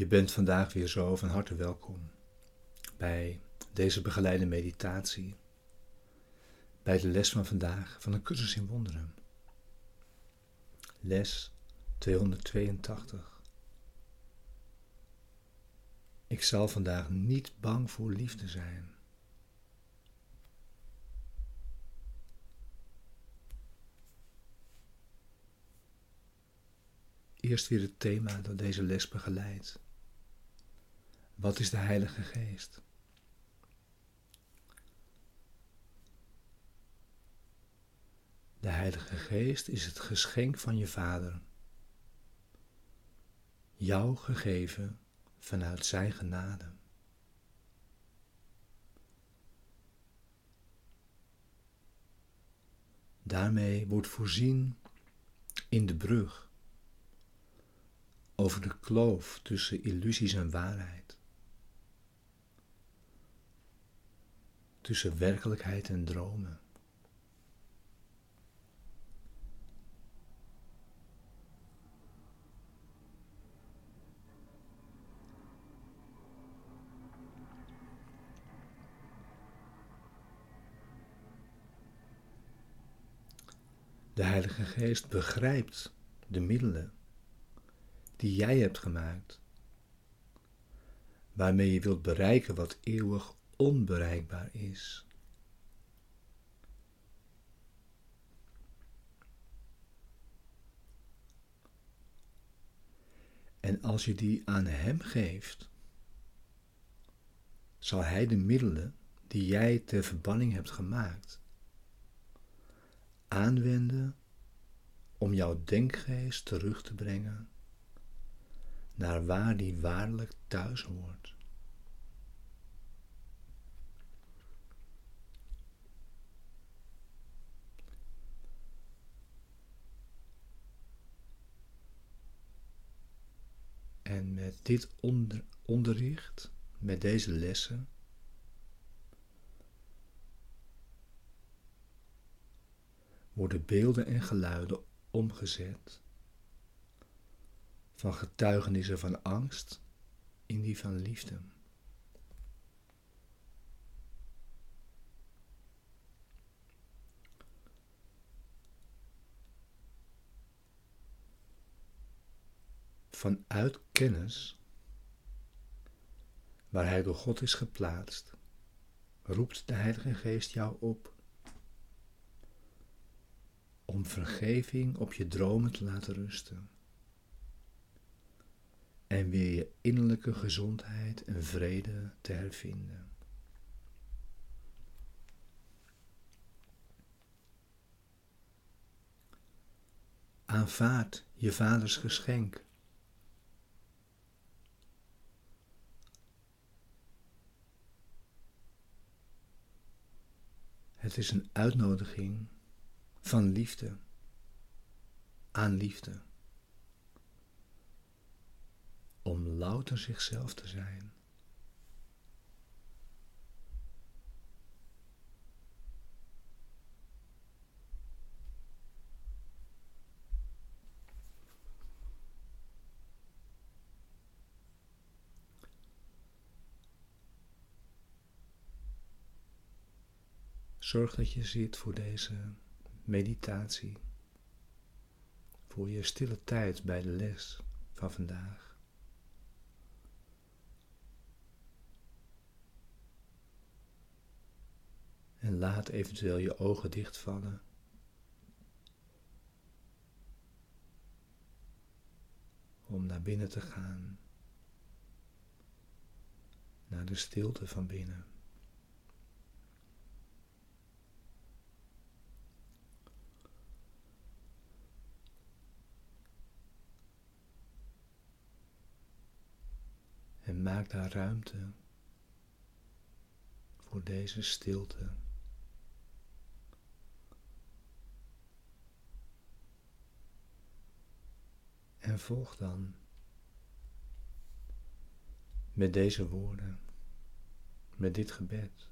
Je bent vandaag weer zo van harte welkom bij deze begeleide meditatie, bij de les van vandaag van een cursus in wonderen. Les 282. Ik zal vandaag niet bang voor liefde zijn. Eerst weer het thema dat deze les begeleidt. Wat is de Heilige Geest? De Heilige Geest is het geschenk van je Vader, jou gegeven vanuit Zijn genade. Daarmee wordt voorzien in de brug over de kloof tussen illusies en waarheid, tussen werkelijkheid en dromen. De Heilige Geest begrijpt de middelen die jij hebt gemaakt, waarmee je wilt bereiken wat eeuwig onbereikbaar is. En als je die aan Hem geeft, zal Hij de middelen die jij ter verbanning hebt gemaakt, aanwenden om jouw denkgeest terug te brengen naar waar die waarlijk thuis hoort. En met dit onder, onderricht, met deze lessen, worden beelden en geluiden omgezet van getuigenissen van angst in die van liefde. Vanuit kennis, waar Hij door God is geplaatst, roept de Heilige Geest jou op om vergeving op je dromen te laten rusten en weer je innerlijke gezondheid en vrede te hervinden. Aanvaard je vaders geschenk. Het is een uitnodiging van liefde aan liefde. Om louter zichzelf te zijn. Zorg dat je zit voor deze meditatie, voor je stille tijd bij de les van vandaag. En laat eventueel je ogen dichtvallen. Om naar binnen te gaan, naar de stilte van binnen. En maak daar ruimte voor deze stilte. En volg dan met deze woorden, met dit gebed.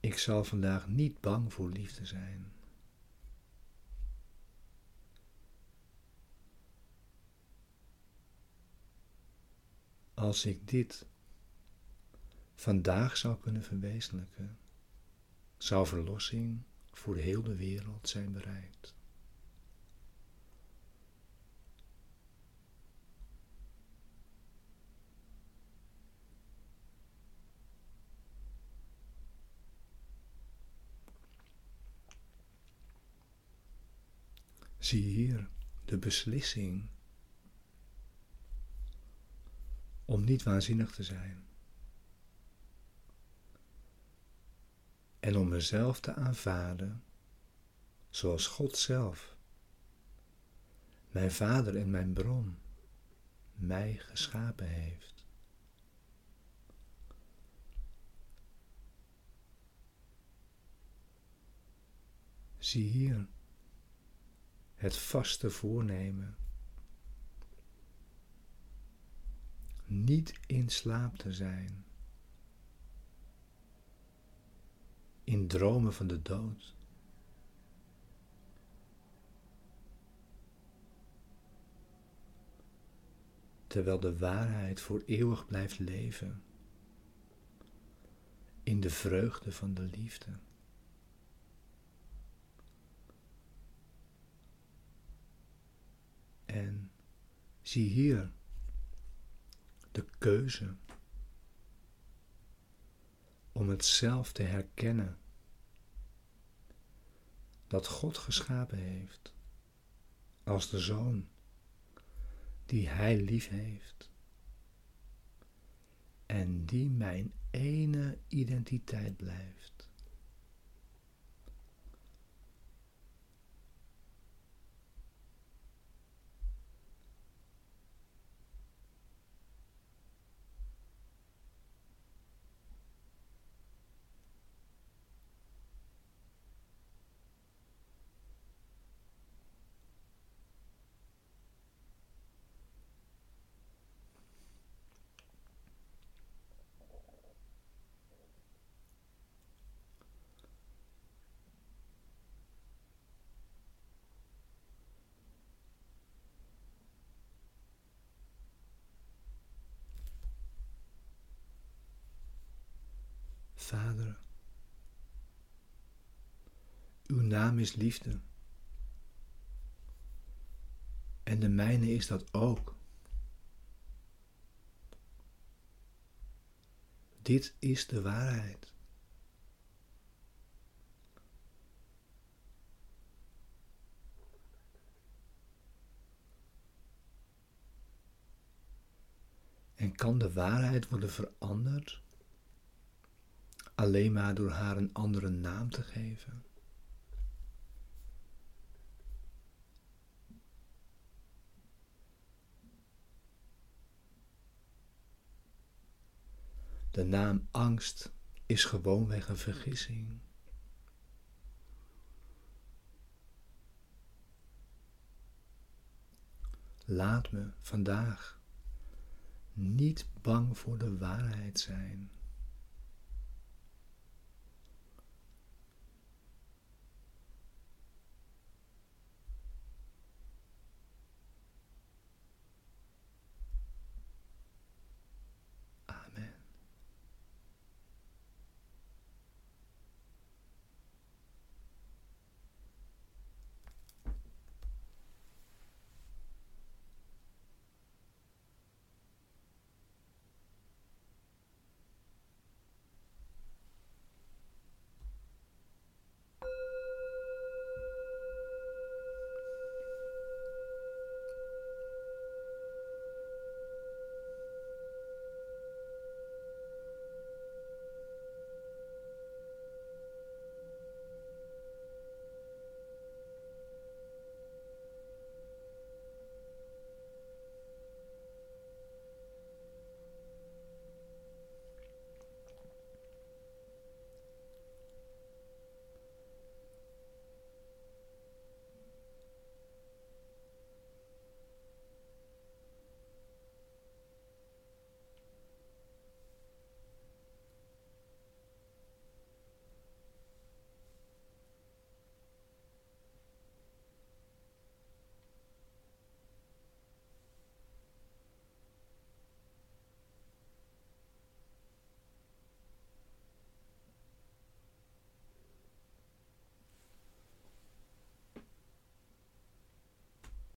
Ik zal vandaag niet bang voor liefde zijn. Als ik dit vandaag zou kunnen verwezenlijken, zou verlossing voor heel de wereld zijn bereikt. Zie hier de beslissing om niet waanzinnig te zijn. En om mezelf te aanvaarden zoals God zelf, mijn Vader en mijn bron, mij geschapen heeft. Zie hier het vaste voornemen. Niet in slaap te zijn. In dromen van de dood. Terwijl de waarheid voor eeuwig blijft leven. In de vreugde van de liefde. En zie hier de keuze om het zelf te herkennen dat God geschapen heeft als de zoon die Hij lief heeft en die mijn ene identiteit blijft. Vader, uw naam is liefde. En de mijne is dat ook. Dit is de waarheid. En kan de waarheid worden veranderd alleen maar door haar een andere naam te geven. De naam angst is gewoonweg een vergissing. Laat me vandaag niet bang voor de waarheid zijn.